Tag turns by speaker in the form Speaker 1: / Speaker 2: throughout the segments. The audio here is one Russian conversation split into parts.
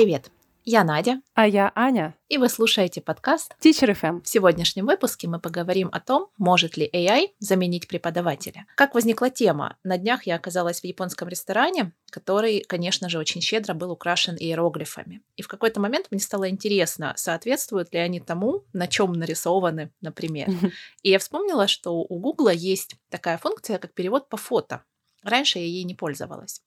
Speaker 1: Привет! Я Надя.
Speaker 2: А я Аня.
Speaker 1: И вы слушаете подкаст
Speaker 2: Teacher FM.
Speaker 1: В сегодняшнем выпуске мы поговорим о том, может ли AI заменить преподавателя. Как возникла тема? На днях я оказалась в японском ресторане, который, конечно же, очень щедро был украшен иероглифами. И в какой-то момент мне стало интересно, соответствуют ли они тому, на чем нарисованы, например. И я вспомнила, что у Гугла есть такая функция, как перевод по фото. Раньше я ей не пользовалась.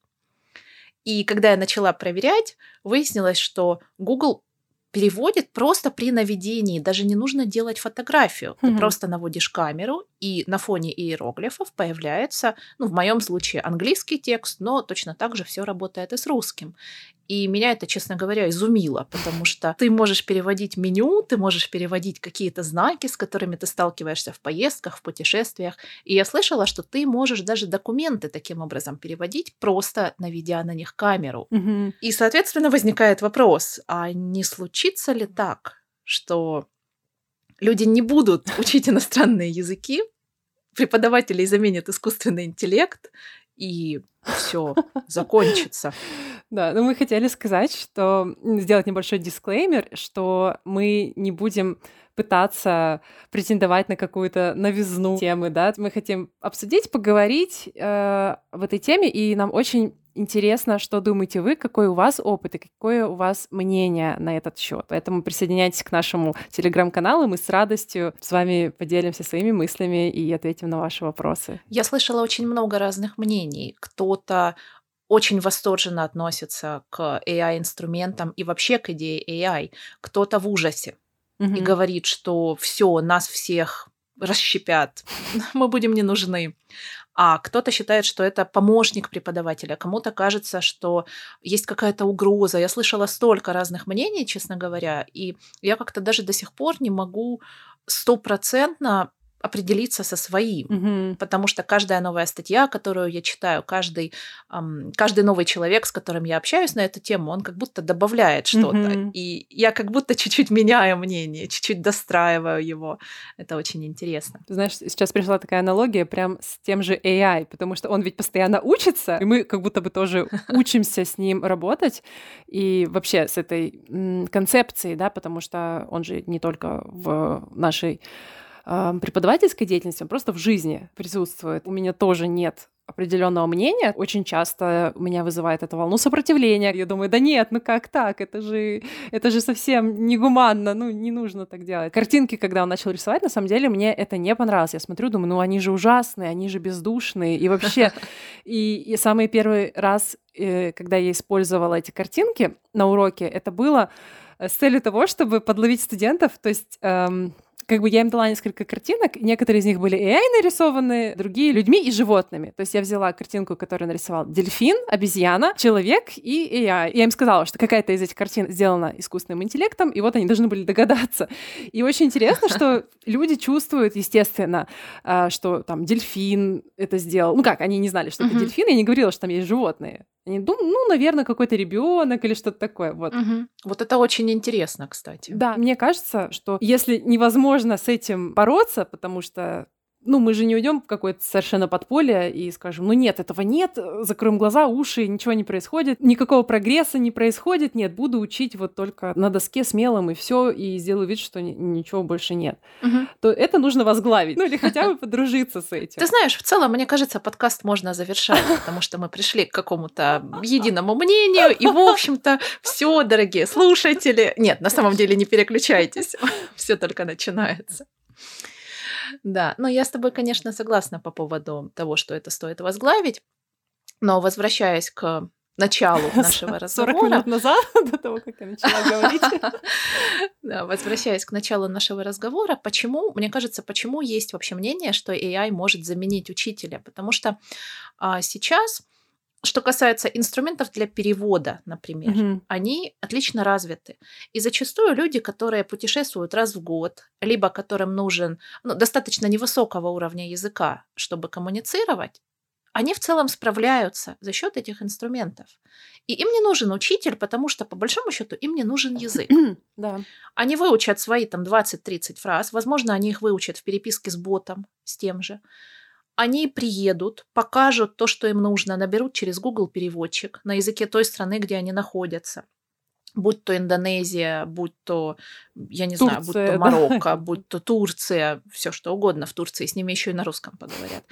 Speaker 1: И когда я начала проверять, выяснилось, что Google переводит просто при наведении. Даже не нужно делать фотографию. Ты mm-hmm. просто наводишь камеру, и на фоне иероглифов появляется, ну, в моем случае, английский текст, но точно так же все работает и с русским. И меня это, честно говоря, изумило, потому что ты можешь переводить меню, ты можешь переводить какие-то знаки, с которыми ты сталкиваешься в поездках, в путешествиях. И я слышала, что ты можешь даже документы таким образом переводить, просто наведя на них камеру.
Speaker 2: Угу.
Speaker 1: И, соответственно, возникает вопрос, а не случится ли так, что люди не будут учить иностранные языки, преподавателей заменит искусственный интеллект, и все закончится.
Speaker 2: Да, но мы хотели сказать, что сделать небольшой дисклеймер, что мы не будем пытаться претендовать на какую-то новизну темы, да. Мы хотим обсудить, поговорить э, в этой теме, и нам очень интересно, что думаете вы, какой у вас опыт и какое у вас мнение на этот счет. Поэтому присоединяйтесь к нашему телеграм-каналу, мы с радостью с вами поделимся своими мыслями и ответим на ваши вопросы.
Speaker 1: Я слышала очень много разных мнений. Кто-то очень восторженно относится к AI-инструментам и вообще к идее AI. Кто-то в ужасе mm-hmm. и говорит, что все, нас всех расщепят, мы будем не нужны. А кто-то считает, что это помощник преподавателя, кому-то кажется, что есть какая-то угроза. Я слышала столько разных мнений, честно говоря, и я как-то даже до сих пор не могу стопроцентно определиться со своим,
Speaker 2: угу.
Speaker 1: потому что каждая новая статья, которую я читаю, каждый, эм, каждый новый человек, с которым я общаюсь на эту тему, он как будто добавляет что-то,
Speaker 2: угу.
Speaker 1: и я как будто чуть-чуть меняю мнение, чуть-чуть достраиваю его. Это очень интересно.
Speaker 2: знаешь, сейчас пришла такая аналогия прям с тем же AI, потому что он ведь постоянно учится, и мы как будто бы тоже учимся с ним работать, и вообще с этой концепцией, да, потому что он же не только в нашей преподавательской деятельности, он просто в жизни присутствует. У меня тоже нет определенного мнения. Очень часто меня вызывает это волну сопротивления. Я думаю, да нет, ну как так? Это же, это же совсем негуманно, ну не нужно так делать. Картинки, когда он начал рисовать, на самом деле мне это не понравилось. Я смотрю, думаю, ну они же ужасные, они же бездушные. И вообще, и, и самый первый раз, э, когда я использовала эти картинки на уроке, это было с целью того, чтобы подловить студентов, то есть эм, как бы я им дала несколько картинок, некоторые из них были AI нарисованы, другие людьми и животными. То есть я взяла картинку, которую нарисовал дельфин, обезьяна, человек и AI. Я им сказала, что какая-то из этих картин сделана искусственным интеллектом, и вот они должны были догадаться. И очень интересно, что люди чувствуют, естественно, а, что там дельфин это сделал. Ну как, они не знали, что это дельфин, я не говорила, что там есть животные. Они думают, ну, наверное, какой-то ребенок или что-то такое. Вот.
Speaker 1: Угу. Вот это очень интересно, кстати.
Speaker 2: Да, мне кажется, что если невозможно с этим бороться, потому что ну, мы же не уйдем в какое-то совершенно подполье и скажем, ну нет, этого нет, закроем глаза, уши, ничего не происходит, никакого прогресса не происходит, нет, буду учить вот только на доске смелым и все, и сделаю вид, что ничего больше нет.
Speaker 1: Угу.
Speaker 2: То это нужно возглавить, ну или хотя бы подружиться с этим.
Speaker 1: Ты знаешь, в целом, мне кажется, подкаст можно завершать, потому что мы пришли к какому-то единому мнению, и, в общем-то, все, дорогие слушатели. Нет, на самом деле не переключайтесь, все только начинается. Да, но я с тобой, конечно, согласна по поводу того, что это стоит возглавить. Но возвращаясь к началу нашего разговора.
Speaker 2: 40 минут назад, до того, как я начала говорить.
Speaker 1: Да, возвращаясь к началу нашего разговора, почему, мне кажется, почему есть вообще мнение, что AI может заменить учителя? Потому что а, сейчас что касается инструментов для перевода, например,
Speaker 2: Мгм.
Speaker 1: они отлично развиты. И зачастую люди, которые путешествуют раз в год, либо которым нужен ну, достаточно невысокого уровня языка, чтобы коммуницировать, они в целом справляются за счет этих инструментов. И им не нужен учитель, потому что, по большому счету, им не нужен язык.
Speaker 2: Да.
Speaker 1: Они выучат свои там 20-30 фраз, возможно, они их выучат в переписке с ботом, с тем же они приедут, покажут то, что им нужно, наберут через Google переводчик на языке той страны, где они находятся. будь то Индонезия, будь то, я не
Speaker 2: Турция,
Speaker 1: знаю, будь то
Speaker 2: да.
Speaker 1: Марокко, будь то Турция, все что угодно в Турции, с ними еще и на русском поговорят.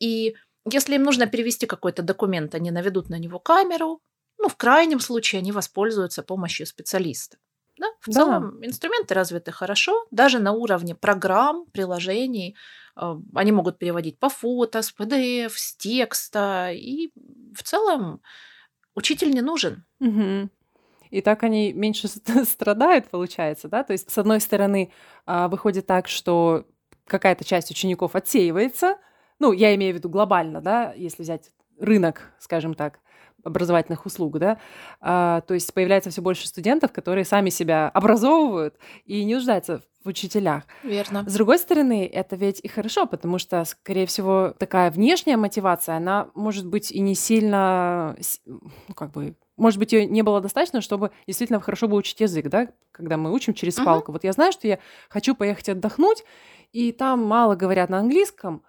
Speaker 1: И если им нужно перевести какой-то документ, они наведут на него камеру, ну, в крайнем случае они воспользуются помощью специалиста. Да? В
Speaker 2: Да.
Speaker 1: целом инструменты развиты хорошо, даже на уровне программ, приложений. Э, Они могут переводить по фото, с PDF, с текста. И в целом учитель не нужен.
Speaker 2: Мгм. И так они меньше ст- страдают, получается, да? То есть, с одной стороны, а, выходит так, что какая-то часть учеников отсеивается. Ну, я имею в виду глобально, да, если взять рынок, скажем так, образовательных услуг, да, А, то есть появляется все больше студентов, которые сами себя образовывают и не нуждаются в учителях.
Speaker 1: Верно.
Speaker 2: С другой стороны, это ведь и хорошо, потому что, скорее всего, такая внешняя мотивация, она может быть и не сильно, ну, как бы, может быть, ее не было достаточно, чтобы действительно хорошо бы учить язык, да, когда мы учим через
Speaker 1: Мгм.
Speaker 2: палку. Вот я знаю, что я хочу поехать отдохнуть, и там мало говорят на английском,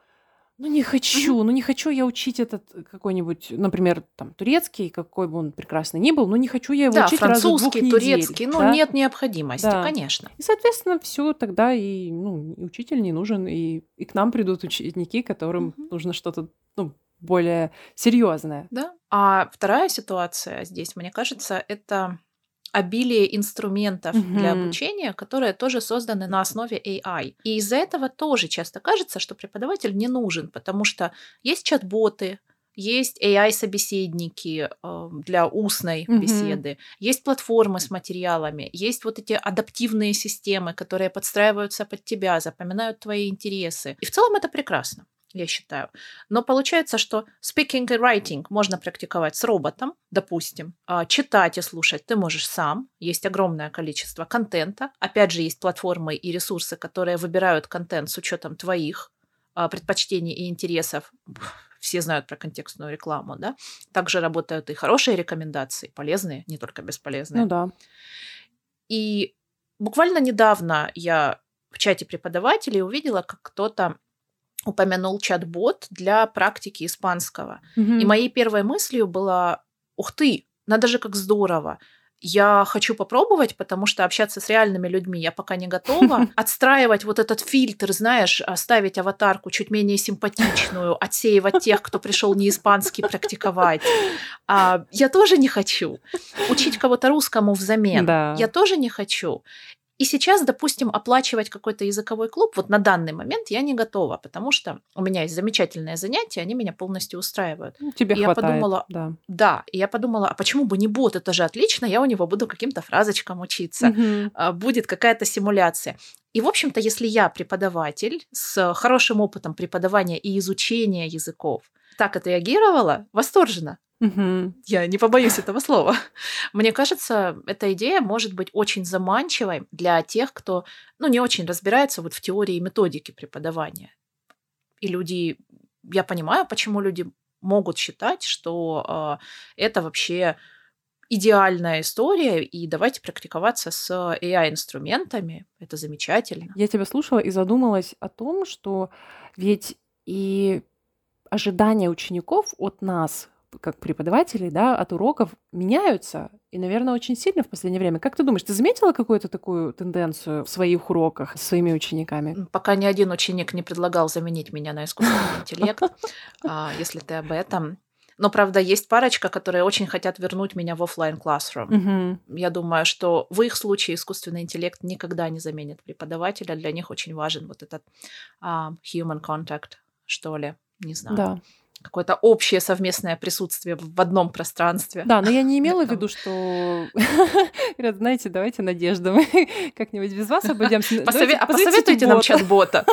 Speaker 2: ну не хочу, ну не хочу я учить этот какой-нибудь, например, там турецкий, какой бы он прекрасный ни был, ну не хочу я его
Speaker 1: Да,
Speaker 2: учить раз в двух
Speaker 1: французский,
Speaker 2: недель,
Speaker 1: турецкий, ну
Speaker 2: да.
Speaker 1: нет необходимости,
Speaker 2: Да.
Speaker 1: конечно.
Speaker 2: И, соответственно, все тогда и, ну, и учитель не нужен, и, и к нам придут ученики, которым
Speaker 1: Мгм.
Speaker 2: нужно что-то ну, более серьезное.
Speaker 1: Да. А вторая ситуация здесь, мне кажется, это обилие инструментов для
Speaker 2: Мгм.
Speaker 1: обучения, которые тоже созданы на основе AI. И из-за этого тоже часто кажется, что преподаватель не нужен, потому что есть чат-боты, есть AI-собеседники э, для устной
Speaker 2: Мгм.
Speaker 1: беседы, есть платформы с материалами, есть вот эти адаптивные системы, которые подстраиваются под тебя, запоминают твои интересы. И в целом это прекрасно я считаю. Но получается, что speaking и writing можно практиковать с роботом, допустим. А Читать и слушать ты можешь сам. Есть огромное количество контента. Опять же, есть платформы и ресурсы, которые выбирают контент с учетом твоих а, предпочтений и интересов. Все знают про контекстную рекламу, да? Также работают и хорошие рекомендации, полезные, не только бесполезные.
Speaker 2: Ну да.
Speaker 1: И буквально недавно я в чате преподавателей увидела, как кто-то упомянул чат-бот для практики испанского. И
Speaker 2: Мгм.
Speaker 1: моей первой мыслью было, ух ты, надо же как здорово. Я хочу попробовать, потому что общаться с реальными людьми я пока не готова. Отстраивать вот этот фильтр, знаешь, ставить аватарку чуть менее симпатичную, отсеивать тех, кто пришел не испанский практиковать. А, я тоже не хочу. Учить кого-то русскому взамен.
Speaker 2: Да.
Speaker 1: Я тоже не хочу. И сейчас, допустим, оплачивать какой-то языковой клуб, вот на данный момент я не готова, потому что у меня есть замечательные занятия, они меня полностью устраивают.
Speaker 2: Ну, Тебе
Speaker 1: И я
Speaker 2: хватает.
Speaker 1: подумала,
Speaker 2: да.
Speaker 1: Да, и я подумала, а почему бы не бот? Это же отлично, я у него буду каким-то фразочкам учиться, а, будет какая-то симуляция. И, в общем-то, если я преподаватель с хорошим опытом преподавания и изучения языков, так отреагировала, восторженно.
Speaker 2: Мгм.
Speaker 1: Я не побоюсь этого слова. Мне кажется, эта идея может быть очень заманчивой для тех, кто ну, не очень разбирается вот в теории и методике преподавания. И люди, я понимаю, почему люди могут считать, что а, это вообще идеальная история, и давайте практиковаться с AI-инструментами. Это замечательно.
Speaker 2: Я тебя слушала и задумалась о том, что ведь и ожидания учеников от нас, как преподавателей, да, от уроков меняются, и, наверное, очень сильно в последнее время. Как ты думаешь, ты заметила какую-то такую тенденцию в своих уроках с своими учениками?
Speaker 1: Пока ни один ученик не предлагал заменить меня на искусственный интеллект, а, если ты об этом. Но, правда, есть парочка, которые очень хотят вернуть меня в оффлайн классрум. Я думаю, что в их случае искусственный интеллект никогда не заменит преподавателя. Для них очень важен вот этот а, human contact, что ли, не знаю.
Speaker 2: Да.
Speaker 1: Какое-то общее совместное присутствие в одном пространстве.
Speaker 2: Да, но я не имела в виду, что знаете, давайте Надежда, мы как-нибудь без вас обойдемся.
Speaker 1: А посоветуйте нам чат-бота.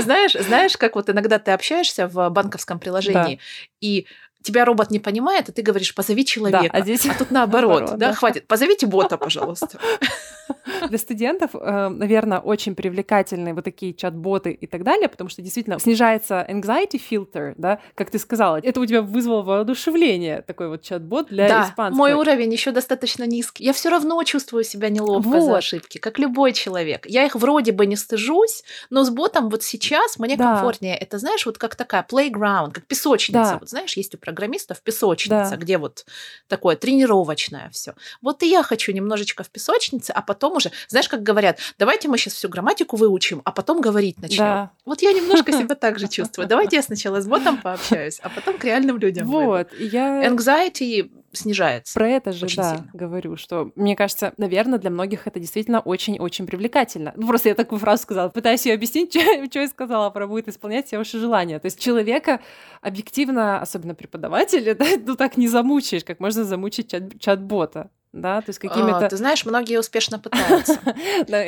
Speaker 1: Знаешь, знаешь, как вот иногда ты общаешься в банковском приложении, и тебя робот не понимает, и ты говоришь, позови
Speaker 2: Да,
Speaker 1: человека.
Speaker 2: а здесь
Speaker 1: А тут наоборот,
Speaker 2: Наоборот,
Speaker 1: да,
Speaker 2: да.
Speaker 1: хватит. Позовите бота, пожалуйста.
Speaker 2: Для студентов, э, наверное, очень привлекательны вот такие чат-боты и так далее, потому что действительно снижается anxiety filter, да, как ты сказала. Это у тебя вызвало воодушевление, такой вот чат-бот для
Speaker 1: да,
Speaker 2: испанского.
Speaker 1: мой уровень еще достаточно низкий. Я все равно чувствую себя неловко за
Speaker 2: Вот.
Speaker 1: ошибки, как любой человек. Я их вроде бы не стыжусь, но с ботом вот сейчас мне
Speaker 2: Да.
Speaker 1: комфортнее. Это, знаешь, вот как такая playground, как песочница.
Speaker 2: Да.
Speaker 1: Вот знаешь, есть у программистов песочница, да. где вот такое тренировочное все. Вот и я хочу немножечко в песочнице, а потом уже, знаешь, как говорят, давайте мы сейчас всю грамматику выучим, а потом говорить начнем. Да. Вот я немножко себя так же чувствую. Давайте я сначала с ботом пообщаюсь, а потом к реальным людям.
Speaker 2: Вот, я...
Speaker 1: Anxiety снижается.
Speaker 2: Про это же, да, сильно. говорю, что, мне кажется, наверное, для многих это действительно очень-очень привлекательно. Ну, просто я такую фразу сказала, пытаюсь ее объяснить, что, я сказала, про будет исполнять все ваши желания. То есть человека объективно, особенно преподавателя, да, ну так не замучаешь, как можно замучить чат- чат-бота да, то есть какими-то...
Speaker 1: А, ты знаешь, многие успешно пытаются.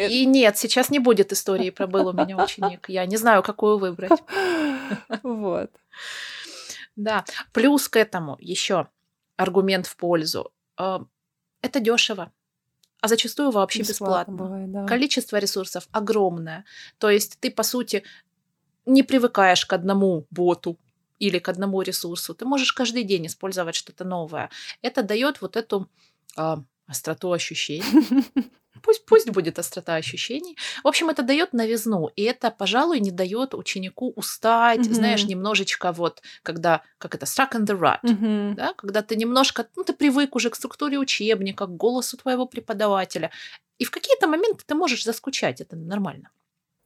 Speaker 1: И нет, сейчас не будет истории про был у меня ученик. Я не знаю, какую выбрать.
Speaker 2: Вот.
Speaker 1: Да. Плюс к этому еще аргумент в пользу. А, это дешево, а зачастую вообще бесплатно. бесплатно. Бывает, да. Количество ресурсов огромное. То есть ты, по сути, не привыкаешь к одному боту или к одному ресурсу. Ты можешь каждый день использовать что-то новое. Это дает вот эту а, остроту ощущений. Пусть, пусть будет острота ощущений. В общем, это дает новизну, и это, пожалуй, не дает ученику устать, mm-hmm. знаешь, немножечко вот, когда, как это, stuck in the rut, mm-hmm. да, когда ты немножко, ну, ты привык уже к структуре учебника, к голосу твоего преподавателя, и в какие-то моменты ты можешь заскучать, это нормально.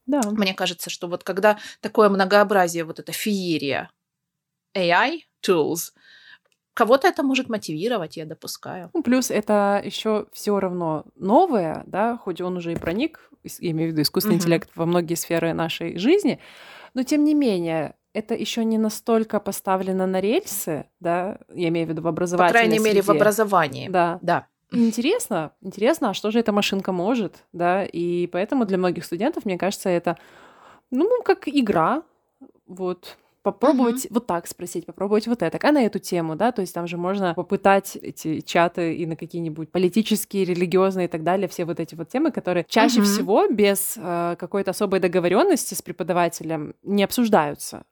Speaker 2: Да.
Speaker 1: Мне кажется, что вот когда такое многообразие, вот эта феерия AI tools – Кого-то это может мотивировать, я допускаю.
Speaker 2: Ну, плюс это еще все равно новое, да, хоть он уже и проник, я имею в виду искусственный угу. интеллект во многие сферы нашей жизни, но тем не менее это еще не настолько поставлено на рельсы, да, я имею в виду в образовании. По
Speaker 1: крайней среде. мере, в образовании.
Speaker 2: Да.
Speaker 1: Да.
Speaker 2: Интересно, интересно, а что же эта машинка может, да, и поэтому для многих студентов, мне кажется, это, ну, как игра, вот, попробовать uh-huh. вот так спросить, попробовать вот это, а на эту тему, да, то есть там же можно попытать эти чаты и на какие-нибудь политические, религиозные и так далее, все вот эти вот темы, которые чаще uh-huh. всего без э, какой-то особой договоренности с преподавателем не обсуждаются.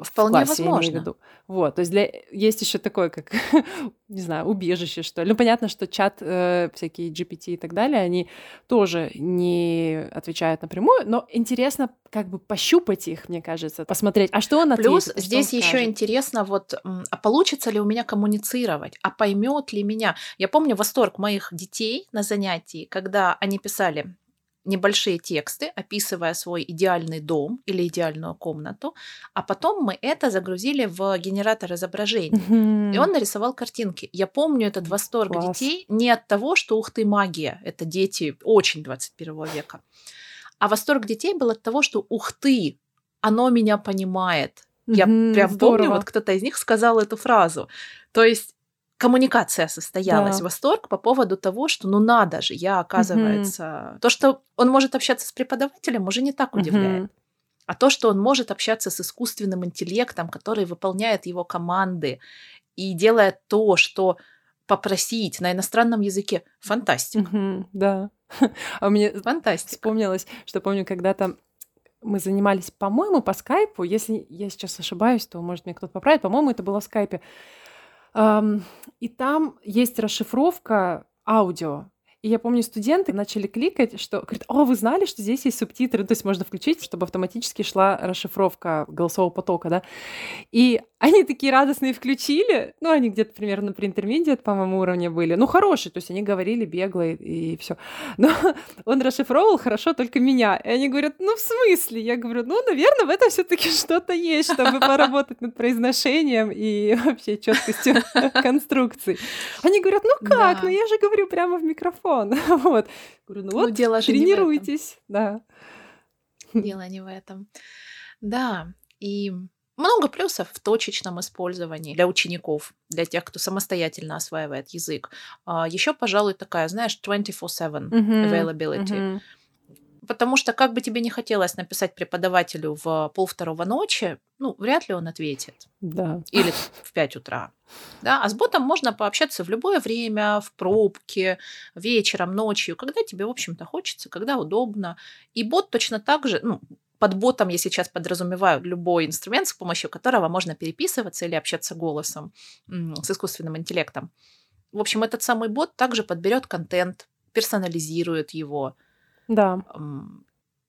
Speaker 1: Вполне классе, возможно. Я
Speaker 2: веду. Вот, то есть для... есть еще такое, как, не знаю, убежище, что ли. Ну, понятно, что чат, э, всякие GPT и так далее, они тоже не отвечают напрямую, но интересно как бы пощупать их, мне кажется, посмотреть, а что он ответит,
Speaker 1: Плюс здесь еще интересно, вот, а получится ли у меня коммуницировать, а поймет ли меня. Я помню восторг моих детей на занятии, когда они писали небольшие тексты, описывая свой идеальный дом или идеальную комнату, а потом мы это загрузили в генератор изображений. Mm-hmm. И он нарисовал картинки. Я помню этот восторг Класс. детей не от того, что ух ты, магия, это дети очень 21 века, а восторг детей был от того, что ух ты, оно меня понимает. Я mm-hmm, прям здорово. помню, вот кто-то из них сказал эту фразу. То есть коммуникация состоялась, да. восторг по поводу того, что ну надо же, я оказывается... Угу. То, что он может общаться с преподавателем, уже не так удивляет. Угу. А то, что он может общаться с искусственным интеллектом, который выполняет его команды и делает то, что попросить на иностранном языке, фантастика.
Speaker 2: Угу, да. А мне фантастика. Вспомнилось, что помню, когда-то мы занимались, по-моему, по скайпу. Если я сейчас ошибаюсь, то, может, мне кто-то поправит. По-моему, это было в скайпе. И там есть расшифровка аудио. И я помню, студенты начали кликать, что говорят, о, вы знали, что здесь есть субтитры, то есть можно включить, чтобы автоматически шла расшифровка голосового потока, да. И они такие радостные включили, ну, они где-то примерно при интермедиат, по-моему, уровне были, ну, хорошие, то есть они говорили бегло и, и все. Но он расшифровывал хорошо только меня. И они говорят, ну, в смысле? Я говорю, ну, наверное, в этом все таки что-то есть, чтобы поработать над произношением и вообще четкостью конструкций. Они говорят, ну как? Ну, я же говорю прямо в микрофон телефон. Вот. Говорю, ну, ну вот, дело тренируйтесь. Да.
Speaker 1: Дело не в этом. Да, и много плюсов в точечном использовании для учеников, для тех, кто самостоятельно осваивает язык. А, Еще, пожалуй, такая, знаешь, 24/7 availability. Mm-hmm. Потому что как бы тебе не хотелось написать преподавателю в полвторого ночи, ну, вряд ли он ответит.
Speaker 2: Да.
Speaker 1: Или в 5 утра. Да? А с ботом можно пообщаться в любое время, в пробке, вечером, ночью, когда тебе, в общем-то, хочется, когда удобно. И бот точно так же, ну, под ботом я сейчас подразумеваю любой инструмент, с помощью которого можно переписываться или общаться голосом с искусственным интеллектом. В общем, этот самый бот также подберет контент, персонализирует его,
Speaker 2: да.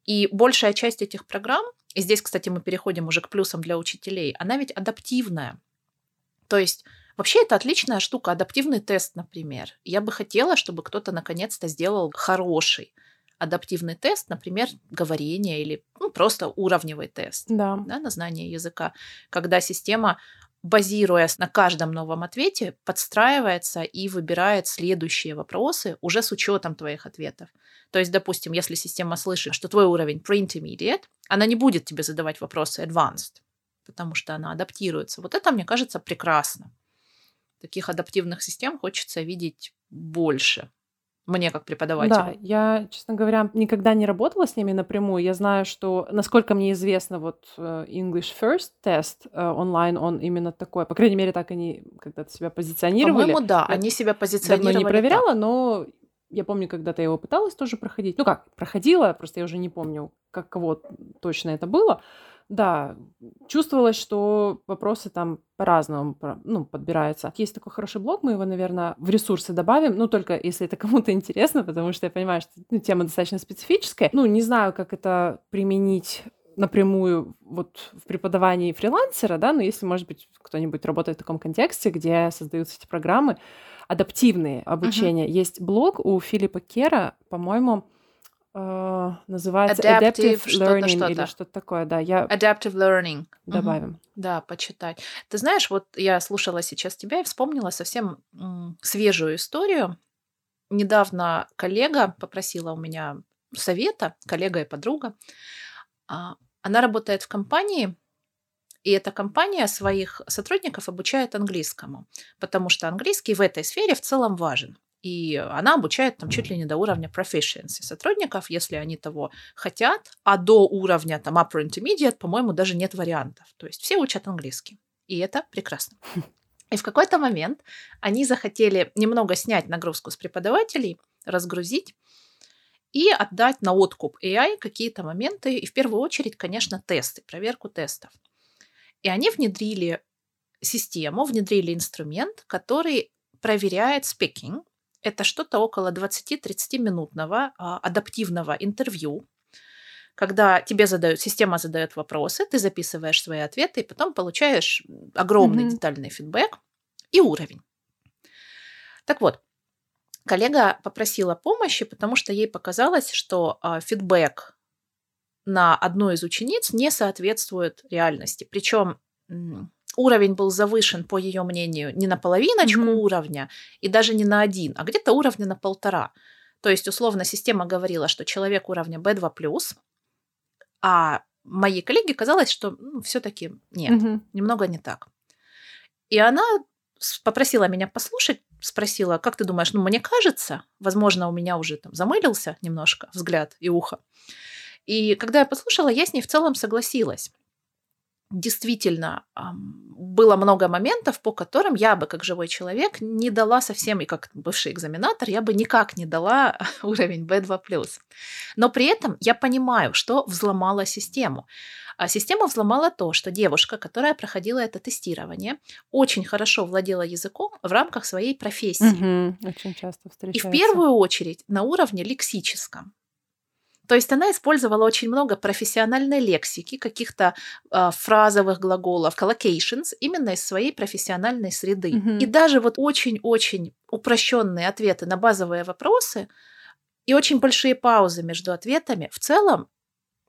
Speaker 1: И большая часть этих программ, и здесь, кстати, мы переходим уже к плюсам для учителей, она ведь адаптивная. То есть Вообще это отличная штука, адаптивный тест, например. Я бы хотела, чтобы кто-то наконец-то сделал хороший адаптивный тест, например, говорение или ну, просто уровневый тест
Speaker 2: да.
Speaker 1: Да, на знание языка, когда система базируясь на каждом новом ответе, подстраивается и выбирает следующие вопросы уже с учетом твоих ответов. То есть, допустим, если система слышит, что твой уровень pre-intermediate, она не будет тебе задавать вопросы advanced, потому что она адаптируется. Вот это, мне кажется, прекрасно таких адаптивных систем хочется видеть больше. Мне как преподавателю.
Speaker 2: Да, я, честно говоря, никогда не работала с ними напрямую. Я знаю, что, насколько мне известно, вот э, English First тест э, онлайн, он именно такой. По крайней мере, так они когда-то себя позиционировали.
Speaker 1: По-моему, да,
Speaker 2: я
Speaker 1: они себя позиционировали.
Speaker 2: Давно не проверяла,
Speaker 1: так.
Speaker 2: но я помню, когда-то я его пыталась тоже проходить. Ну как, проходила, просто я уже не помню, как кого точно это было. Да, чувствовалось, что вопросы там по-разному ну, подбираются. Есть такой хороший блог, мы его, наверное, в ресурсы добавим, ну, только если это кому-то интересно, потому что я понимаю, что ну, тема достаточно специфическая. Ну, не знаю, как это применить напрямую вот в преподавании фрилансера, да, но если, может быть, кто-нибудь работает в таком контексте, где создаются эти программы, адаптивные обучения. Uh-huh. Есть блог у Филиппа Кера, по-моему, Uh, называется Adaptive, Adaptive Learning что-то. или что-то такое, да. Я
Speaker 1: Adaptive Learning.
Speaker 2: Добавим.
Speaker 1: Угу. Да, почитать. Ты знаешь, вот я слушала сейчас тебя и вспомнила совсем м, свежую историю. Недавно коллега попросила у меня совета, коллега и подруга. А, она работает в компании, и эта компания своих сотрудников обучает английскому, потому что английский в этой сфере в целом важен. И она обучает там чуть ли не до уровня proficiency сотрудников, если они того хотят, а до уровня там upper intermediate, по-моему, даже нет вариантов. То есть все учат английский. И это прекрасно. И в какой-то момент они захотели немного снять нагрузку с преподавателей, разгрузить и отдать на откуп AI какие-то моменты, и в первую очередь, конечно, тесты, проверку тестов. И они внедрили систему, внедрили инструмент, который проверяет speaking, это что-то около 20-30 минутного а, адаптивного интервью, когда тебе задают, система задает вопросы, ты записываешь свои ответы, и потом получаешь огромный mm-hmm. детальный фидбэк и уровень. Так вот, коллега попросила помощи, потому что ей показалось, что а, фидбэк на одну из учениц не соответствует реальности. Причем уровень был завышен, по ее мнению, не на половиночку mm-hmm. уровня и даже не на один, а где-то уровня на полтора. То есть, условно, система говорила, что человек уровня B2+, а моей коллеге казалось, что ну, все-таки нет, mm-hmm. немного не так. И она попросила меня послушать, спросила, как ты думаешь, ну, мне кажется, возможно, у меня уже там замылился немножко взгляд и ухо. И когда я послушала, я с ней в целом согласилась действительно было много моментов, по которым я бы, как живой человек, не дала совсем, и как бывший экзаменатор, я бы никак не дала уровень B2+. Но при этом я понимаю, что взломала систему. А система взломала то, что девушка, которая проходила это тестирование, очень хорошо владела языком в рамках своей профессии.
Speaker 2: Угу, очень часто встречается.
Speaker 1: И в первую очередь на уровне лексическом. То есть она использовала очень много профессиональной лексики, каких-то э, фразовых глаголов, collocations, именно из своей профессиональной среды. Mm-hmm. И даже вот очень-очень упрощенные ответы на базовые вопросы и очень большие паузы между ответами в целом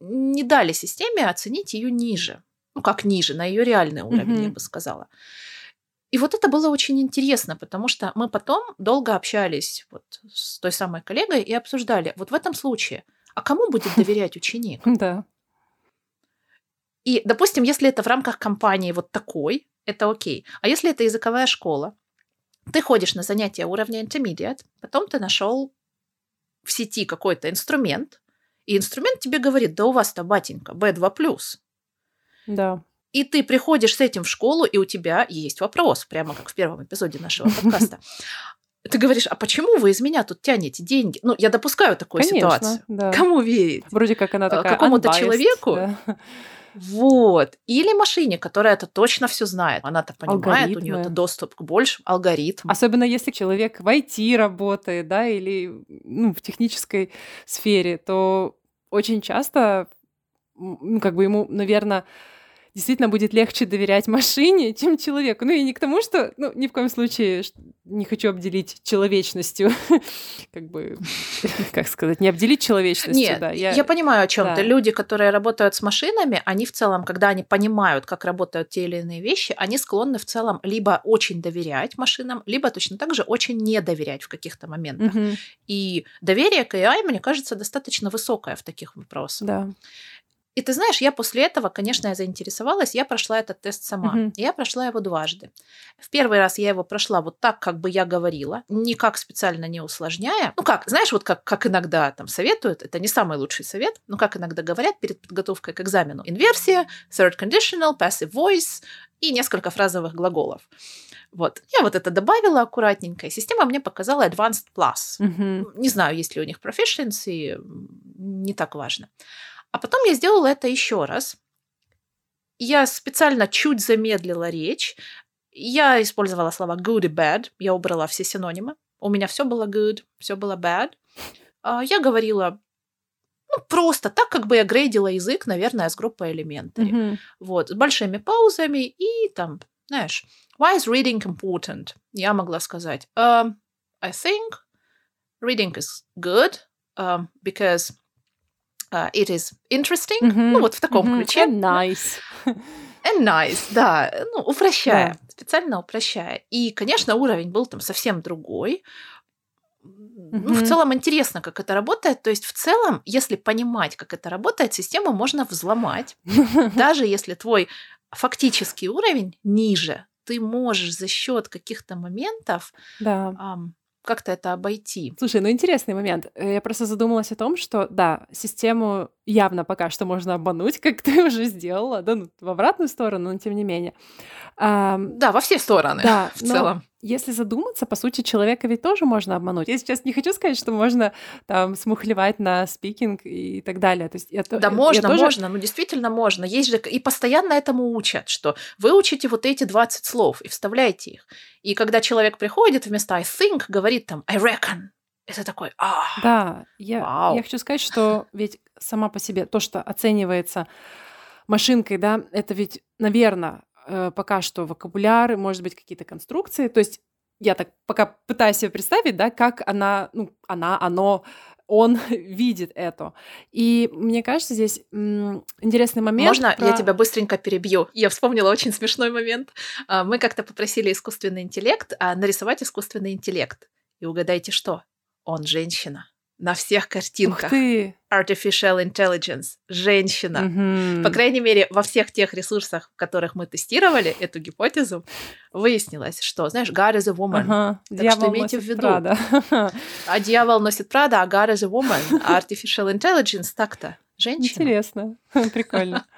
Speaker 1: не дали системе оценить ее ниже. Ну, как ниже, на ее реальный уровень, mm-hmm. я бы сказала. И вот это было очень интересно, потому что мы потом долго общались вот с той самой коллегой и обсуждали, вот в этом случае – а кому будет доверять ученик?
Speaker 2: Да.
Speaker 1: И, допустим, если это в рамках компании вот такой, это окей. А если это языковая школа, ты ходишь на занятия уровня intermediate, потом ты нашел в сети какой-то инструмент, и инструмент тебе говорит, да у вас-то, батенька, B2+.
Speaker 2: Да.
Speaker 1: И ты приходишь с этим в школу, и у тебя есть вопрос, прямо как в первом эпизоде нашего подкаста ты говоришь, а почему вы из меня тут тянете деньги? Ну, я допускаю такую
Speaker 2: Конечно,
Speaker 1: ситуацию.
Speaker 2: Да.
Speaker 1: Кому верить?
Speaker 2: Вроде как она такая
Speaker 1: Какому-то человеку?
Speaker 2: Да.
Speaker 1: Вот. Или машине, которая это точно все знает. Она-то понимает,
Speaker 2: Алгоритмы.
Speaker 1: у нее это доступ к большим алгоритмам.
Speaker 2: Особенно если человек в IT работает, да, или ну, в технической сфере, то очень часто, ну, как бы ему, наверное, действительно будет легче доверять машине, чем человеку. Ну и не к тому, что, ну, ни в коем случае не хочу обделить человечностью, как бы, как сказать, не обделить человечностью,
Speaker 1: Нет,
Speaker 2: да.
Speaker 1: Я, я понимаю, о чем да. ты. Люди, которые работают с машинами, они в целом, когда они понимают, как работают те или иные вещи, они склонны в целом либо очень доверять машинам, либо точно так же очень не доверять в каких-то моментах. Угу. И доверие к AI, мне кажется, достаточно высокое в таких вопросах.
Speaker 2: Да.
Speaker 1: И ты знаешь, я после этого, конечно, я заинтересовалась, я прошла этот тест сама. Mm-hmm. Я прошла его дважды. В первый раз я его прошла вот так, как бы я говорила, никак специально не усложняя. Ну как, знаешь, вот как, как иногда там советуют, это не самый лучший совет, но как иногда говорят перед подготовкой к экзамену. Инверсия, third conditional, passive voice и несколько фразовых глаголов. Вот. Я вот это добавила аккуратненько, и система мне показала Advanced Plus. Mm-hmm. Не знаю, есть ли у них Proficiency, не так важно. А потом я сделала это еще раз. Я специально чуть замедлила речь. Я использовала слова good и bad. Я убрала все синонимы. У меня все было good, все было bad. А, я говорила ну, просто так, как бы я грейдила язык, наверное, с группой элементов. Mm-hmm. Вот, с большими паузами и там, знаешь, why is reading important? Я могла сказать, um, I think reading is good um, because uh, it is interesting. Mm-hmm. Ну, вот в таком mm-hmm. ключе.
Speaker 2: And nice.
Speaker 1: And nice, да. Ну, упрощая, yeah. специально упрощая. И, конечно, уровень был там совсем другой. Mm-hmm. Ну, в целом интересно, как это работает. То есть, в целом, если понимать, как это работает, систему можно взломать. Даже если твой фактический уровень ниже, ты можешь за счет каких-то моментов
Speaker 2: да.
Speaker 1: um, как-то это обойти.
Speaker 2: Слушай, ну интересный момент. Э, я просто задумалась о том, что, да, систему явно пока что можно обмануть, как ты уже сделала, да, ну, в обратную сторону, но тем не менее.
Speaker 1: А, да, во все стороны, да, в целом.
Speaker 2: Если задуматься, по сути, человека ведь тоже можно обмануть. Я сейчас не хочу сказать, что можно там смухлевать на спикинг и так далее. То есть
Speaker 1: я, да, можно, тоже... можно, ну действительно можно. Есть же и постоянно этому учат, что вы учите вот эти 20 слов и вставляйте их. И когда человек приходит вместо I think, говорит там I reckon, это такой, а,
Speaker 2: Да, я, я хочу сказать, что ведь сама по себе то, что оценивается машинкой, да, это ведь, наверное, э, пока что вокабуляр, может быть, какие-то конструкции. То есть я так пока пытаюсь себе представить, да, как она, ну, она, оно, он видит это. И мне кажется, здесь м, интересный момент.
Speaker 1: Можно про... я тебя быстренько перебью? Я вспомнила очень смешной момент. А, мы как-то попросили искусственный интеллект а, нарисовать искусственный интеллект. И угадайте что? Он женщина. На всех картинках.
Speaker 2: Ух ты!
Speaker 1: Artificial Intelligence. Женщина. Угу. По крайней мере, во всех тех ресурсах, в которых мы тестировали эту гипотезу, выяснилось, что, знаешь, God is a woman. Ага. Так дьявол что имейте в виду. Прада. А дьявол носит Прада, а God is a woman. А Artificial Intelligence так-то. Женщина.
Speaker 2: Интересно. Прикольно.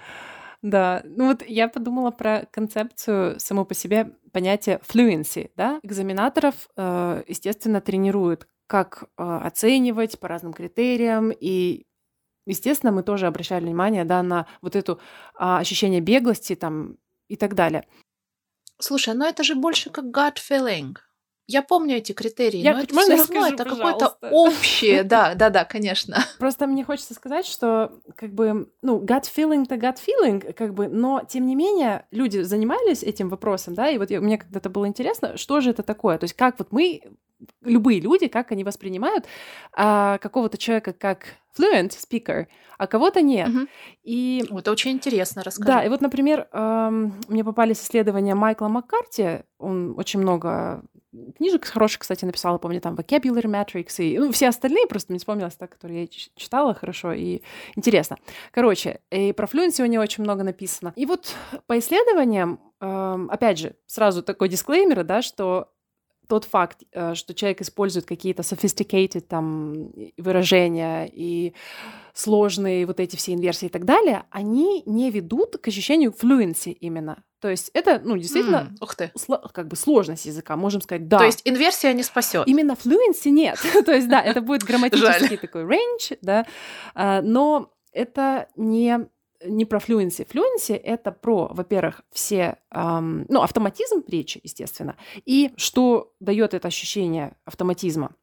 Speaker 2: Да, ну вот я подумала про концепцию само по себе понятия fluency, да. Экзаменаторов, э, естественно, тренируют как э, оценивать по разным критериям. И, естественно, мы тоже обращали внимание да, на вот это а, ощущение беглости там, и так далее.
Speaker 1: Слушай, но это же больше как gut feeling. Я помню эти критерии, я но это все равно это какое-то общее. Да, да, да, конечно.
Speaker 2: Просто мне хочется сказать, что как бы, ну, gut feeling-то gut feeling, как бы, но тем не менее люди занимались этим вопросом, да, и вот мне когда-то было интересно, что же это такое, то есть как вот мы любые люди, как они воспринимают а, какого-то человека как fluent speaker, а кого-то нет. Угу.
Speaker 1: И это очень интересно, расскажи.
Speaker 2: Да, и вот, например, эм, мне попались исследования Майкла Маккарти, он очень много книжек хороших, кстати, написала, помню, там Vocabulary Matrix и ну, все остальные, просто не вспомнилась та, которую я читала хорошо и интересно. Короче, и про fluency у него очень много написано. И вот по исследованиям, эм, опять же, сразу такой дисклеймер, да, что тот факт, э, что человек использует какие-то sophisticated там выражения и сложные вот эти все инверсии и так далее, они не ведут к ощущению fluency именно. То есть это, ну, действительно,
Speaker 1: mm, ух ты.
Speaker 2: Как бы сложность языка, можем сказать, да.
Speaker 1: То есть инверсия не спасет.
Speaker 2: Именно fluency нет. То есть, да, это будет грамматический такой range, да, а, но это не не про fluency. Fluency — это про, во-первых, все, эм, ну, автоматизм речи, естественно, и что дает это ощущение автоматизма.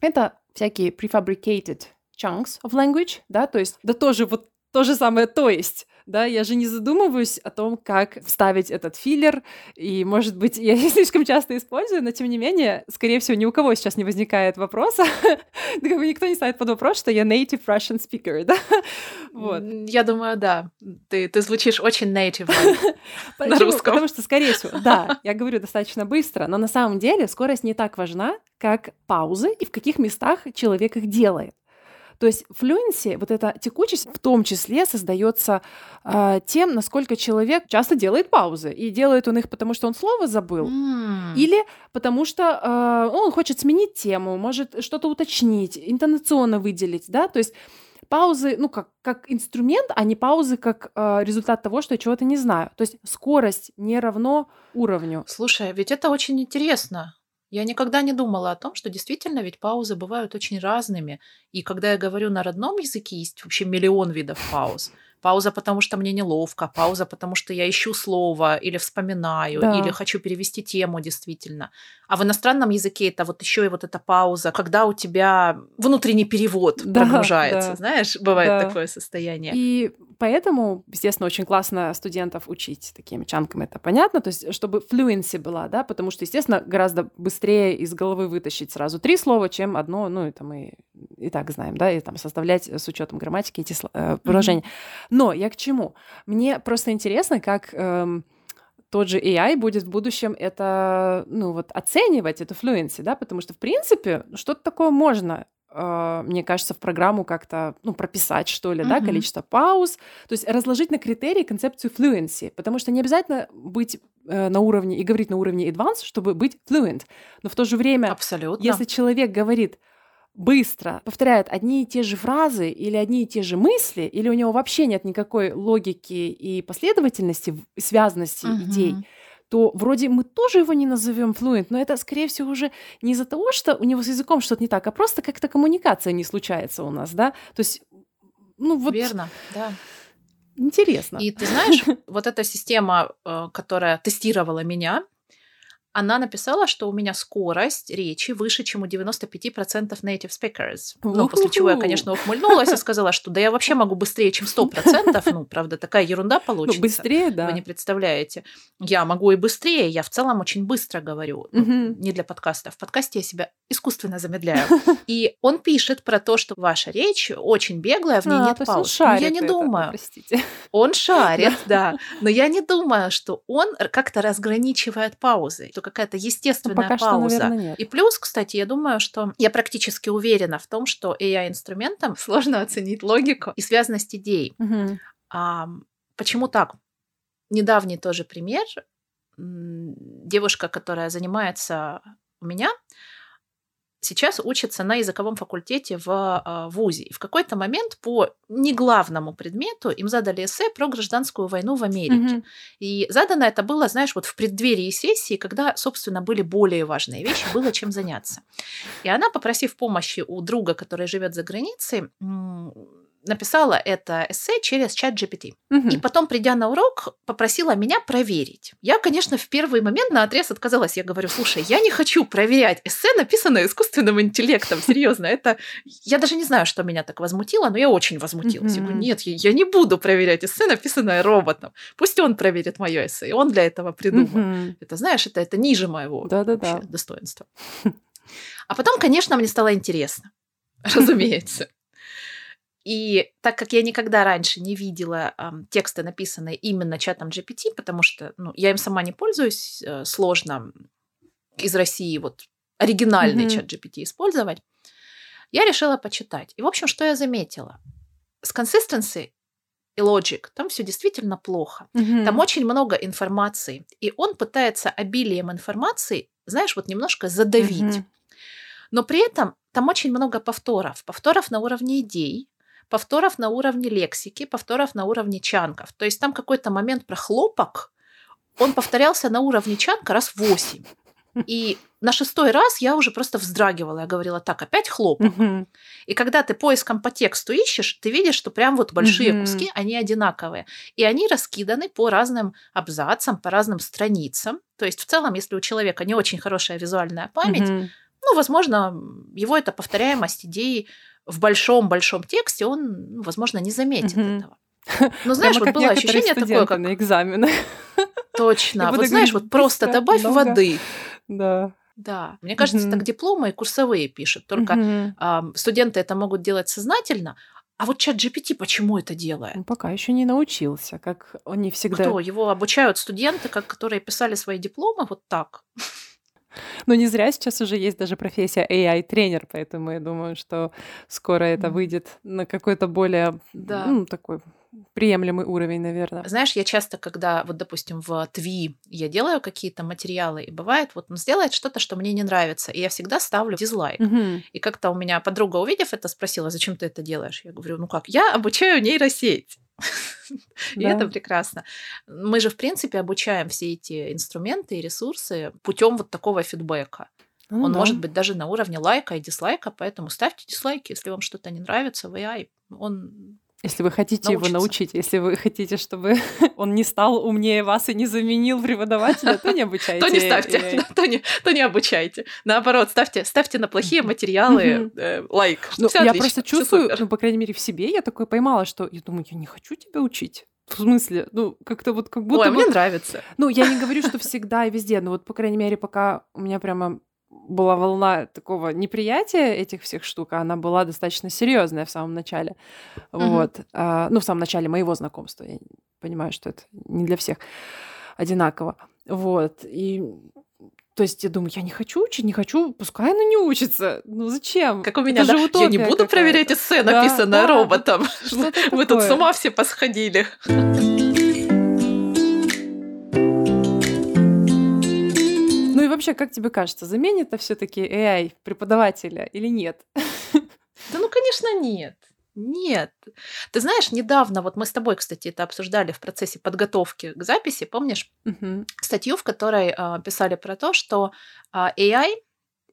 Speaker 2: Это всякие prefabricated chunks of language, да, то есть, да тоже вот то же самое «то есть» да, я же не задумываюсь о том, как вставить этот филлер, и, может быть, я слишком часто использую, но, тем не менее, скорее всего, ни у кого сейчас не возникает вопроса, да как бы никто не ставит под вопрос, что я native Russian speaker, да?
Speaker 1: Вот. Я думаю, да. Ты, ты звучишь очень native на
Speaker 2: русском. Потому что, скорее всего, да, я говорю достаточно быстро, но на самом деле скорость не так важна, как паузы и в каких местах человек их делает. То есть fluency, вот эта текучесть, в том числе создается э, тем, насколько человек часто делает паузы. И делает он их, потому что он слово забыл, mm. или потому что э, он хочет сменить тему, может что-то уточнить, интонационно выделить, да, то есть паузы, ну, как, как инструмент, а не паузы как э, результат того, что я чего-то не знаю. То есть скорость не равно уровню.
Speaker 1: Слушай, ведь это очень интересно. Я никогда не думала о том, что действительно ведь паузы бывают очень разными. И когда я говорю на родном языке, есть вообще миллион видов пауз. Пауза, потому что мне неловко, пауза, потому что я ищу слово или вспоминаю, да. или хочу перевести тему действительно. А в иностранном языке это вот еще и вот эта пауза, когда у тебя внутренний перевод да, прогружается, да. знаешь, бывает да. такое состояние.
Speaker 2: И поэтому, естественно, очень классно студентов учить такими чанками, это понятно, то есть чтобы fluency была, да, потому что, естественно, гораздо быстрее из головы вытащить сразу три слова, чем одно, ну, это мы и так знаем, да, и там составлять с учетом грамматики эти э, выражения. Mm-hmm. Но я к чему? Мне просто интересно, как эм, тот же AI будет в будущем это, ну вот, оценивать, эту fluency, да, потому что, в принципе, что-то такое можно мне кажется, в программу как-то ну, прописать, что ли, mm-hmm. да, количество пауз, то есть разложить на критерии концепцию fluency, потому что не обязательно быть э, на уровне и говорить на уровне advanced, чтобы быть fluent, но в то же время,
Speaker 1: Абсолютно.
Speaker 2: если человек говорит быстро повторяет одни и те же фразы или одни и те же мысли, или у него вообще нет никакой логики и последовательности, связанности uh-huh. идей, то вроде мы тоже его не назовем fluent, но это, скорее всего, уже не из-за того, что у него с языком что-то не так, а просто как-то коммуникация не случается у нас, да? То есть, ну вот...
Speaker 1: Верно, да.
Speaker 2: Интересно.
Speaker 1: И ты знаешь, вот эта система, э, которая тестировала меня, она написала, что у меня скорость речи выше, чем у 95% native speakers. Ну, после чего я, конечно, ухмыльнулась и сказала, что да я вообще могу быстрее, чем 100%. Ну, правда, такая ерунда ну, получится.
Speaker 2: Ну, быстрее, да.
Speaker 1: Вы не представляете. Я могу и быстрее, я в целом очень быстро говорю. Ну, не для подкаста. В подкасте я себя искусственно замедляю. И он пишет про то, что ваша речь очень беглая, в ней а, нет пауз. Но я не это, думаю. Простите. Он шарит, да. Но я не думаю, что он как-то разграничивает паузы какая-то естественная ну, пока пауза. Что, наверное, нет. И плюс, кстати, я думаю, что я практически уверена в том, что AI-инструментам сложно оценить логику и связанность идей.
Speaker 2: Угу.
Speaker 1: А, почему так? Недавний тоже пример. Девушка, которая занимается у меня, сейчас учится на языковом факультете в а, ВУЗе. И в какой-то момент по неглавному предмету им задали эссе про гражданскую войну в Америке. Mm-hmm. И задано это было, знаешь, вот в преддверии сессии, когда, собственно, были более важные вещи, было чем заняться. И она, попросив помощи у друга, который живет за границей, написала это эссе через чат GPT. Угу. И потом, придя на урок, попросила меня проверить. Я, конечно, в первый момент на отрез отказалась. Я говорю, слушай, я не хочу проверять эссе, написанное искусственным интеллектом. Серьезно, это... Я даже не знаю, что меня так возмутило, но я очень возмутилась. Угу. Я говорю, нет, я, я не буду проверять эссе, написанное роботом. Пусть он проверит мое эссе, и он для этого придумал. Угу. Это, знаешь, это, это ниже моего да -да -да. достоинства. А потом, конечно, мне стало интересно. Разумеется. И так как я никогда раньше не видела э, тексты, написанные именно чатом GPT, потому что ну, я им сама не пользуюсь, э, сложно из России вот оригинальный mm-hmm. чат GPT использовать, я решила почитать. И, в общем, что я заметила? С consistency и logic там все действительно плохо. Mm-hmm. Там очень много информации. И он пытается обилием информации, знаешь, вот немножко задавить. Mm-hmm. Но при этом там очень много повторов. Повторов на уровне идей, повторов на уровне лексики, повторов на уровне чанков. То есть там какой-то момент про хлопок, он повторялся на уровне чанка раз восемь. И на шестой раз я уже просто вздрагивала. Я говорила, так, опять хлопок. И когда ты поиском по тексту ищешь, ты видишь, что прям вот большие куски, они одинаковые. И они раскиданы по разным абзацам, по разным страницам. То есть в целом, если у человека не очень хорошая визуальная память, ну, возможно, его эта повторяемость идеи в большом-большом тексте, он, ну, возможно, не заметит mm-hmm. этого. Ну, знаешь, вот было ощущение такое, как...
Speaker 2: на экзаменах.
Speaker 1: Точно. Вот знаешь, вот просто добавь воды.
Speaker 2: Да.
Speaker 1: Да, мне кажется, так дипломы и курсовые пишут. Только студенты это могут делать сознательно, а вот чат GPT почему это делает?
Speaker 2: Он пока еще не научился, как он не всегда.
Speaker 1: Кто? Его обучают студенты, как, которые писали свои дипломы вот так.
Speaker 2: Но не зря сейчас уже есть даже профессия AI-тренер, поэтому я думаю, что скоро это выйдет на какой-то более да. ну, такой приемлемый уровень, наверное.
Speaker 1: Знаешь, я часто, когда, вот, допустим, в ТВИ я делаю какие-то материалы, и бывает, вот он сделает что-то, что мне не нравится, и я всегда ставлю дизлайк. Угу. И как-то у меня подруга, увидев это, спросила, зачем ты это делаешь? Я говорю, ну как, я обучаю нейросеть. И это прекрасно. Мы же, в принципе, обучаем все эти инструменты и ресурсы путем вот такого фидбэка. Ну, он да. может быть даже на уровне лайка и дизлайка, поэтому ставьте дизлайки, если вам что-то не нравится в AI. Он
Speaker 2: если вы хотите научиться. его научить, если вы хотите, чтобы он не стал умнее вас и не заменил преподавателя, то не обучайте.
Speaker 1: То не ставьте, то не, то не обучайте. Наоборот, ставьте, ставьте на плохие материалы э, лайк.
Speaker 2: Ну, я просто чувствую, ну, по крайней мере, в себе я такое поймала, что я думаю, я не хочу тебя учить. В смысле? Ну, как-то вот как будто...
Speaker 1: Ой, мне нравится.
Speaker 2: Ну, я не говорю, что всегда и везде, но вот, по крайней мере, пока у меня прямо была волна такого неприятия этих всех штук, а она была достаточно серьезная в самом начале. Mm-hmm. Вот. А, ну, в самом начале моего знакомства. Я понимаю, что это не для всех одинаково. Вот. И то есть я думаю, я не хочу учить, не хочу, пускай она не учится. Ну зачем?
Speaker 1: Как у меня, Это да? Я не буду проверять эссе, написанное да, роботом. Вы тут с ума все посходили.
Speaker 2: Вообще, как тебе кажется, заменит это все-таки AI преподавателя или нет?
Speaker 1: Да ну, конечно, нет. Нет. Ты знаешь, недавно, вот мы с тобой, кстати, это обсуждали в процессе подготовки к записи, помнишь, угу. статью, в которой э, писали про то, что э, AI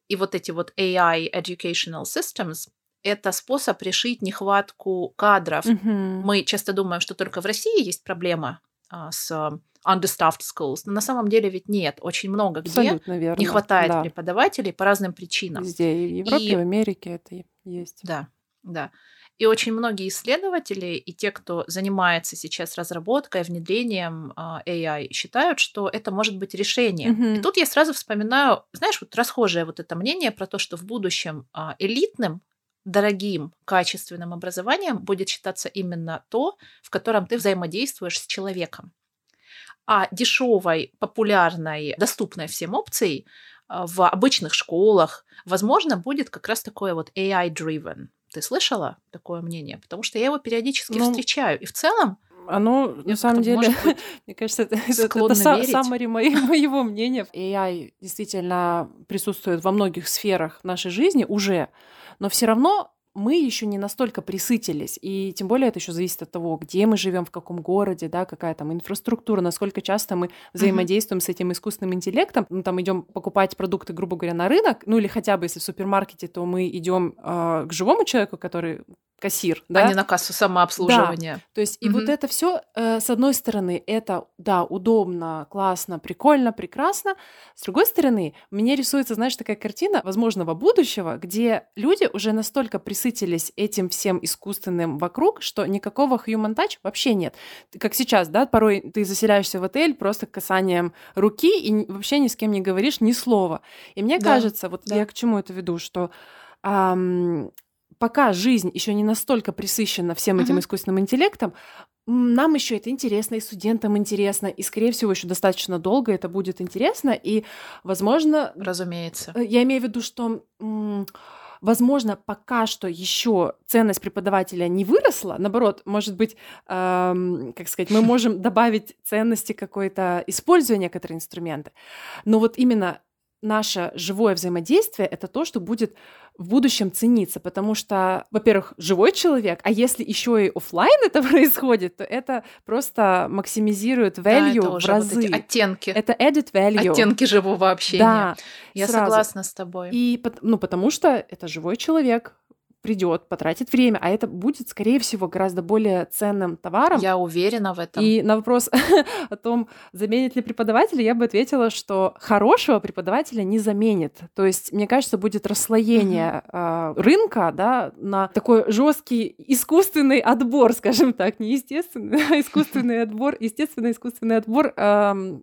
Speaker 1: и вот эти вот AI Educational Systems это способ решить нехватку кадров. Угу. Мы часто думаем, что только в России есть проблема а, с understaffed schools. Но на самом деле ведь нет. Очень много где верно. не хватает да. преподавателей по разным причинам.
Speaker 2: Везде, и в Европе, и в Америке это есть.
Speaker 1: Да, да. И очень многие исследователи и те, кто занимается сейчас разработкой, внедрением AI, а, считают, что это может быть решением. Mm-hmm. И тут я сразу вспоминаю, знаешь, вот расхожее вот это мнение про то, что в будущем а, элитным дорогим, качественным образованием будет считаться именно то, в котором ты взаимодействуешь с человеком. А дешевой, популярной, доступной всем опцией а, в обычных школах, возможно, будет как раз такое вот AI-driven. Ты слышала такое мнение? Потому что я его периодически ну, встречаю. И в целом
Speaker 2: оно, на самом деле, мне кажется, это, это, это саммари моего мнения. AI действительно присутствует во многих сферах нашей жизни уже, но все равно мы еще не настолько присытились, и тем более это еще зависит от того, где мы живем, в каком городе, да, какая там инфраструктура, насколько часто мы взаимодействуем mm-hmm. с этим искусственным интеллектом. Ну, там идем покупать продукты, грубо говоря, на рынок, ну или хотя бы если в супермаркете, то мы идем э, к живому человеку, который кассир, да?
Speaker 1: А не на кассу самообслуживания.
Speaker 2: Да. То есть, и угу. вот это все, э, с одной стороны, это, да, удобно, классно, прикольно, прекрасно. С другой стороны, мне рисуется, знаешь, такая картина возможного будущего, где люди уже настолько присытились этим всем искусственным вокруг, что никакого human touch вообще нет. Как сейчас, да, порой ты заселяешься в отель просто касанием руки и вообще ни с кем не говоришь ни слова. И мне да. кажется, вот да. я к чему это веду, что Um, пока жизнь еще не настолько присыщена всем этим uh-huh. искусственным интеллектом, нам еще это интересно, и студентам интересно, и, скорее всего, еще достаточно долго это будет интересно, и, возможно...
Speaker 1: Разумеется.
Speaker 2: Э, я имею в виду, что... Возможно, пока что еще ценность преподавателя не выросла. Наоборот, может быть, эм, как сказать, мы можем добавить ценности какой-то, используя некоторые инструменты. Но вот именно наше живое взаимодействие это то, что будет в будущем цениться, потому что, во-первых, живой человек, а если еще и офлайн это происходит, то это просто максимизирует value да, в разы. Вот
Speaker 1: оттенки.
Speaker 2: Это added value.
Speaker 1: Оттенки живого общения. Да, Я сразу. согласна с тобой.
Speaker 2: И ну потому что это живой человек, придет, потратит время, а это будет, скорее всего, гораздо более ценным товаром.
Speaker 1: Я уверена в этом.
Speaker 2: И на вопрос о том, заменит ли преподавателя, я бы ответила, что хорошего преподавателя не заменит. То есть, мне кажется, будет расслоение mm-hmm. э, рынка да, на такой жесткий искусственный отбор, скажем так, не естественный, а искусственный отбор, естественный искусственный отбор э,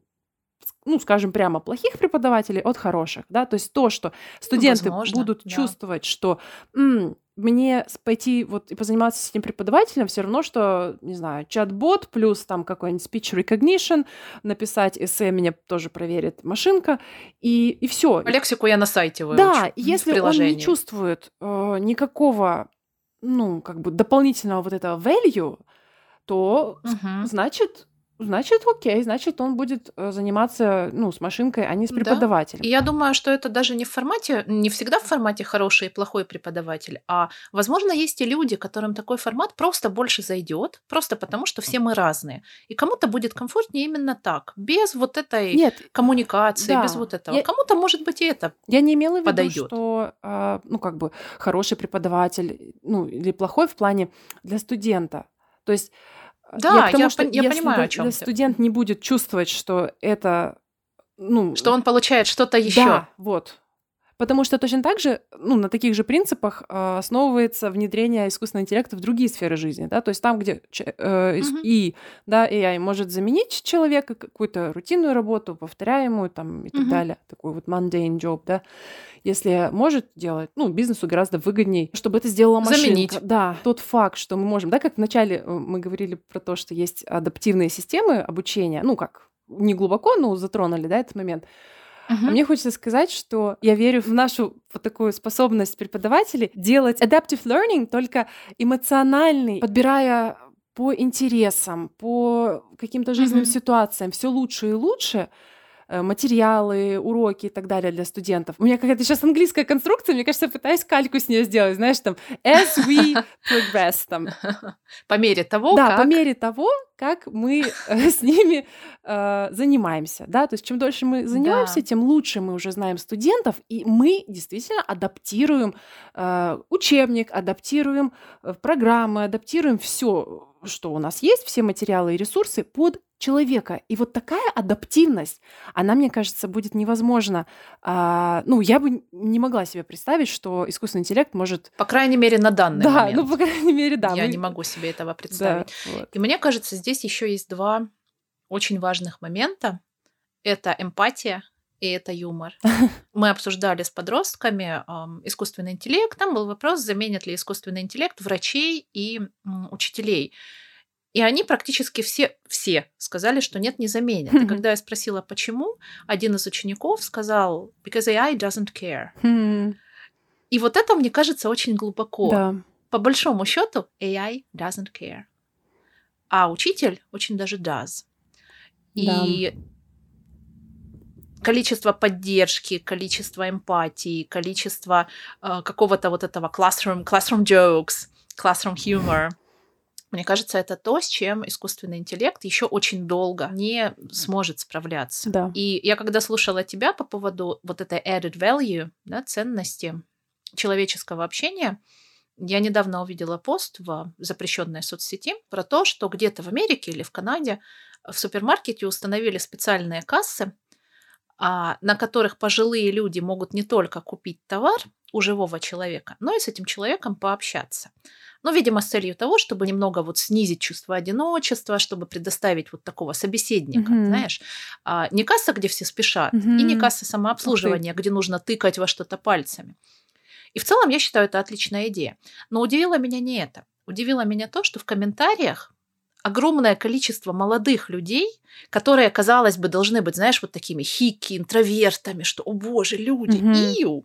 Speaker 2: ну, скажем прямо, плохих преподавателей от хороших, да, то есть то, что студенты Возможно, будут да. чувствовать, что М, мне пойти вот и позаниматься с этим преподавателем все равно, что, не знаю, чат-бот плюс там какой-нибудь speech recognition, написать эссе меня тоже проверит машинка, и, и все.
Speaker 1: Лексику я на сайте выучу.
Speaker 2: Да, если он не чувствует э, никакого, ну, как бы дополнительного вот этого value, то, угу. значит, Значит, окей, значит, он будет э, заниматься, ну, с машинкой, а не с преподавателем.
Speaker 1: Да. И я думаю, что это даже не в формате, не всегда в формате хороший и плохой преподаватель, а, возможно, есть и люди, которым такой формат просто больше зайдет, просто потому что все мы разные. И кому-то будет комфортнее именно так, без вот этой Нет, коммуникации, да. без вот этого. Я... Кому-то, может быть, и это
Speaker 2: Я не имела в виду, подойдет. что, э, ну, как бы, хороший преподаватель, ну, или плохой в плане для студента. То есть
Speaker 1: да, я, тому, я, что я если понимаю, о чем
Speaker 2: студент не будет чувствовать, что это, ну,
Speaker 1: что он получает что-то еще.
Speaker 2: Да, вот. Потому что точно так же, ну, на таких же принципах э, основывается внедрение искусственного интеллекта в другие сферы жизни, да, то есть там, где э, uh-huh. и, да, AI может заменить человека, какую-то рутинную работу, повторяемую, там, и так uh-huh. далее, такой вот mundane job, да, если может делать, ну, бизнесу гораздо выгодней, чтобы это сделала машинка. Заменить. Да, тот факт, что мы можем, да, как вначале э, мы говорили про то, что есть адаптивные системы обучения, ну, как не глубоко, но затронули, да, этот момент, Uh-huh. Мне хочется сказать, что я верю в нашу вот такую способность преподавателей делать adaptive learning только эмоциональный, подбирая по интересам, по каким-то жизненным uh-huh. ситуациям все лучше и лучше, материалы, уроки и так далее для студентов. У меня какая-то сейчас английская конструкция, мне кажется, я пытаюсь кальку с нее сделать, знаешь, там, as we progress, там.
Speaker 1: По мере того,
Speaker 2: да,
Speaker 1: как...
Speaker 2: по мере того, как мы э, с ними э, занимаемся, да, то есть чем дольше мы занимаемся, да. тем лучше мы уже знаем студентов, и мы действительно адаптируем э, учебник, адаптируем э, программы, адаптируем все, что у нас есть, все материалы и ресурсы под человека. И вот такая адаптивность, она, мне кажется, будет невозможна. А, ну, я бы не могла себе представить, что искусственный интеллект может...
Speaker 1: По крайней мере, на данный
Speaker 2: да,
Speaker 1: момент.
Speaker 2: Да, ну, по крайней мере, да.
Speaker 1: Я мы... не могу себе этого представить. Да, вот. И мне кажется, здесь еще есть два очень важных момента. Это эмпатия и это юмор. Мы обсуждали с подростками э, искусственный интеллект. Там был вопрос, заменит ли искусственный интеллект врачей и э, учителей. И они практически все, все сказали, что нет, не заменят. И когда я спросила, почему, один из учеников сказал, because AI doesn't care. И вот это, мне кажется, очень глубоко. Да. По большому счету, AI doesn't care. А учитель очень даже does. И да. количество поддержки, количество эмпатии, количество э, какого-то вот этого classroom, classroom jokes, classroom humor – мне кажется, это то, с чем искусственный интеллект еще очень долго не сможет справляться.
Speaker 2: Да.
Speaker 1: И я когда слушала тебя по поводу вот этой added value, да, ценности человеческого общения, я недавно увидела пост в запрещенной соцсети про то, что где-то в Америке или в Канаде в супермаркете установили специальные кассы, а, на которых пожилые люди могут не только купить товар у живого человека, но и с этим человеком пообщаться. Ну, видимо, с целью того, чтобы немного вот снизить чувство одиночества, чтобы предоставить вот такого собеседника, mm-hmm. знаешь. А, не касса, где все спешат, mm-hmm. и не касса самообслуживания, где нужно тыкать во что-то пальцами. И в целом я считаю, это отличная идея. Но удивило меня не это. Удивило меня то, что в комментариях огромное количество молодых людей, которые, казалось бы, должны быть, знаешь, вот такими хики, интровертами, что, о боже, люди, mm-hmm. иу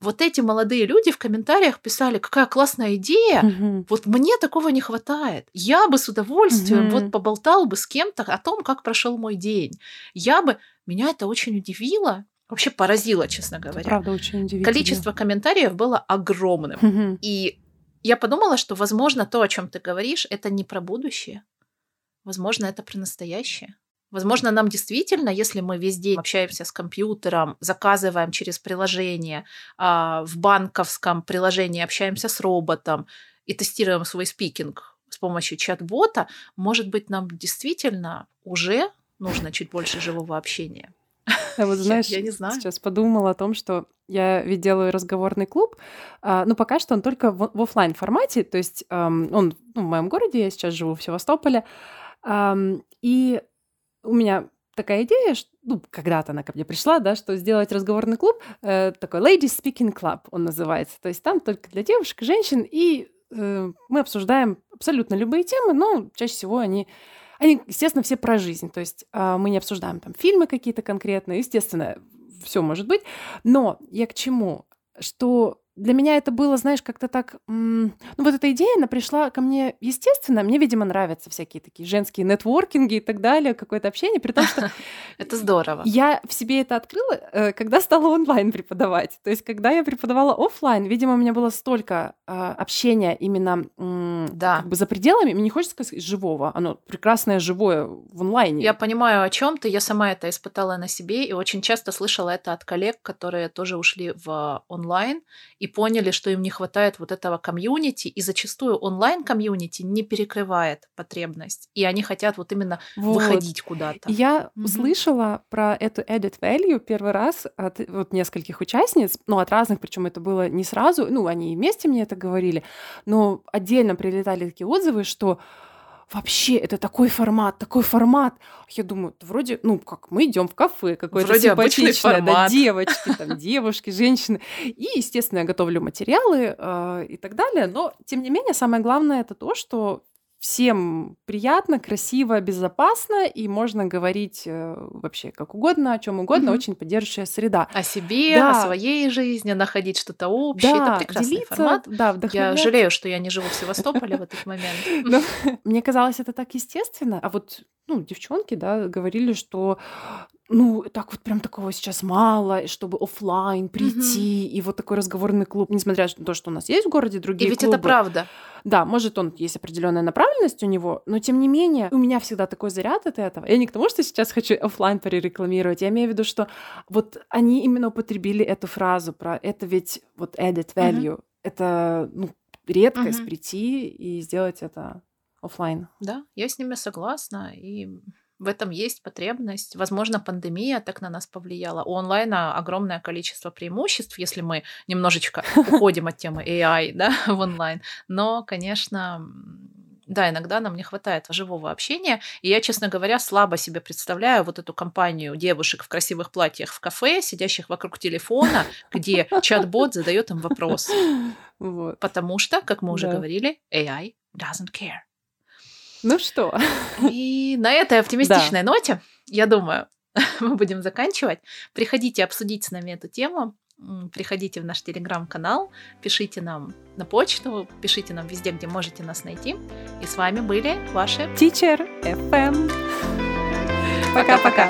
Speaker 1: вот эти молодые люди в комментариях писали, какая классная идея, угу. вот мне такого не хватает. Я бы с удовольствием угу. вот поболтал бы с кем-то о том, как прошел мой день. Я бы, меня это очень удивило, вообще поразило, честно говоря. Это
Speaker 2: правда очень удивительно.
Speaker 1: Количество комментариев было огромным. Угу. И я подумала, что, возможно, то, о чем ты говоришь, это не про будущее. Возможно, это про настоящее. Возможно, нам действительно, если мы весь день общаемся с компьютером, заказываем через приложение, а, в банковском приложении общаемся с роботом и тестируем свой спикинг с помощью чат-бота, может быть, нам действительно уже нужно чуть больше живого общения.
Speaker 2: Да, вот знаешь, я, я не знаю. сейчас подумала о том, что я ведь делаю разговорный клуб, а, ну пока что он только в, в офлайн формате, то есть эм, он ну, в моем городе, я сейчас живу в Севастополе, эм, и у меня такая идея, что, ну, когда-то она ко мне пришла, да, что сделать разговорный клуб, э, такой Ladies Speaking Club он называется, то есть там только для девушек, женщин, и э, мы обсуждаем абсолютно любые темы, но чаще всего они они, естественно, все про жизнь. То есть э, мы не обсуждаем там фильмы какие-то конкретные, естественно, все может быть. Но я к чему? Что для меня это было, знаешь, как-то так... Ну, вот эта идея, она пришла ко мне естественно. Мне, видимо, нравятся всякие такие женские нетворкинги и так далее, какое-то общение, при том, что...
Speaker 1: Это здорово.
Speaker 2: Я в себе это открыла, э, когда стала онлайн преподавать. То есть, когда я преподавала офлайн, видимо, у меня было столько а, общения именно да. как бы за пределами, мне не хочется сказать живого, оно прекрасное живое в онлайне.
Speaker 1: Я понимаю, о чем ты. Я сама это испытала на себе и очень часто слышала это от коллег, которые тоже ушли в онлайн и поняли, что им не хватает вот этого комьюнити, и зачастую онлайн-комьюнити не перекрывает потребность, и они хотят вот именно вот. выходить куда-то.
Speaker 2: Я mm-hmm. услышала про эту added value первый раз от вот нескольких участниц, ну, от разных, причем это было не сразу, ну, они вместе мне это говорили, но отдельно прилетали такие отзывы, что вообще, это такой формат, такой формат. Я думаю, вроде, ну, как мы идем в кафе, какое-то симпатичное, да, девочки, там, девушки, женщины. И, естественно, я готовлю материалы э, и так далее. Но, тем не менее, самое главное это то, что всем приятно, красиво, безопасно, и можно говорить э, вообще как угодно, о чем угодно, mm-hmm. очень поддерживающая среда.
Speaker 1: О себе, да. о своей жизни, находить что-то общее. Да, Это прекрасный делиться, формат. Да, Я жалею, что я не живу в Севастополе в этот момент.
Speaker 2: Мне казалось это так естественно, а вот ну, девчонки, да, говорили, что ну, так вот прям такого сейчас мало, чтобы офлайн прийти, и вот такой разговорный клуб, несмотря на то, что у нас есть в городе другие
Speaker 1: И ведь
Speaker 2: клубы.
Speaker 1: это правда.
Speaker 2: Да, может, он есть определенная направленность у него, но тем не менее, у меня всегда такой заряд от этого. Я не к тому, что сейчас хочу офлайн перерекламировать, я имею в виду, что вот они именно употребили эту фразу про это ведь вот added value. Mm-hmm. Это, ну, редкость mm-hmm. прийти и сделать это офлайн.
Speaker 1: Да, я с ними согласна, и в этом есть потребность. Возможно, пандемия так на нас повлияла. У онлайна огромное количество преимуществ, если мы немножечко уходим от темы AI да, в онлайн. Но, конечно, да, иногда нам не хватает живого общения. И я, честно говоря, слабо себе представляю вот эту компанию девушек в красивых платьях в кафе, сидящих вокруг телефона, где чат-бот задает им вопрос. Вот. Потому что, как мы уже да. говорили, AI doesn't care.
Speaker 2: Ну что?
Speaker 1: И на этой оптимистичной да. ноте, я думаю, мы будем заканчивать. Приходите обсудить с нами эту тему. Приходите в наш телеграм-канал, пишите нам на почту, пишите нам везде, где можете нас найти. И с вами были ваши
Speaker 2: Teacher FM.
Speaker 1: Пока-пока.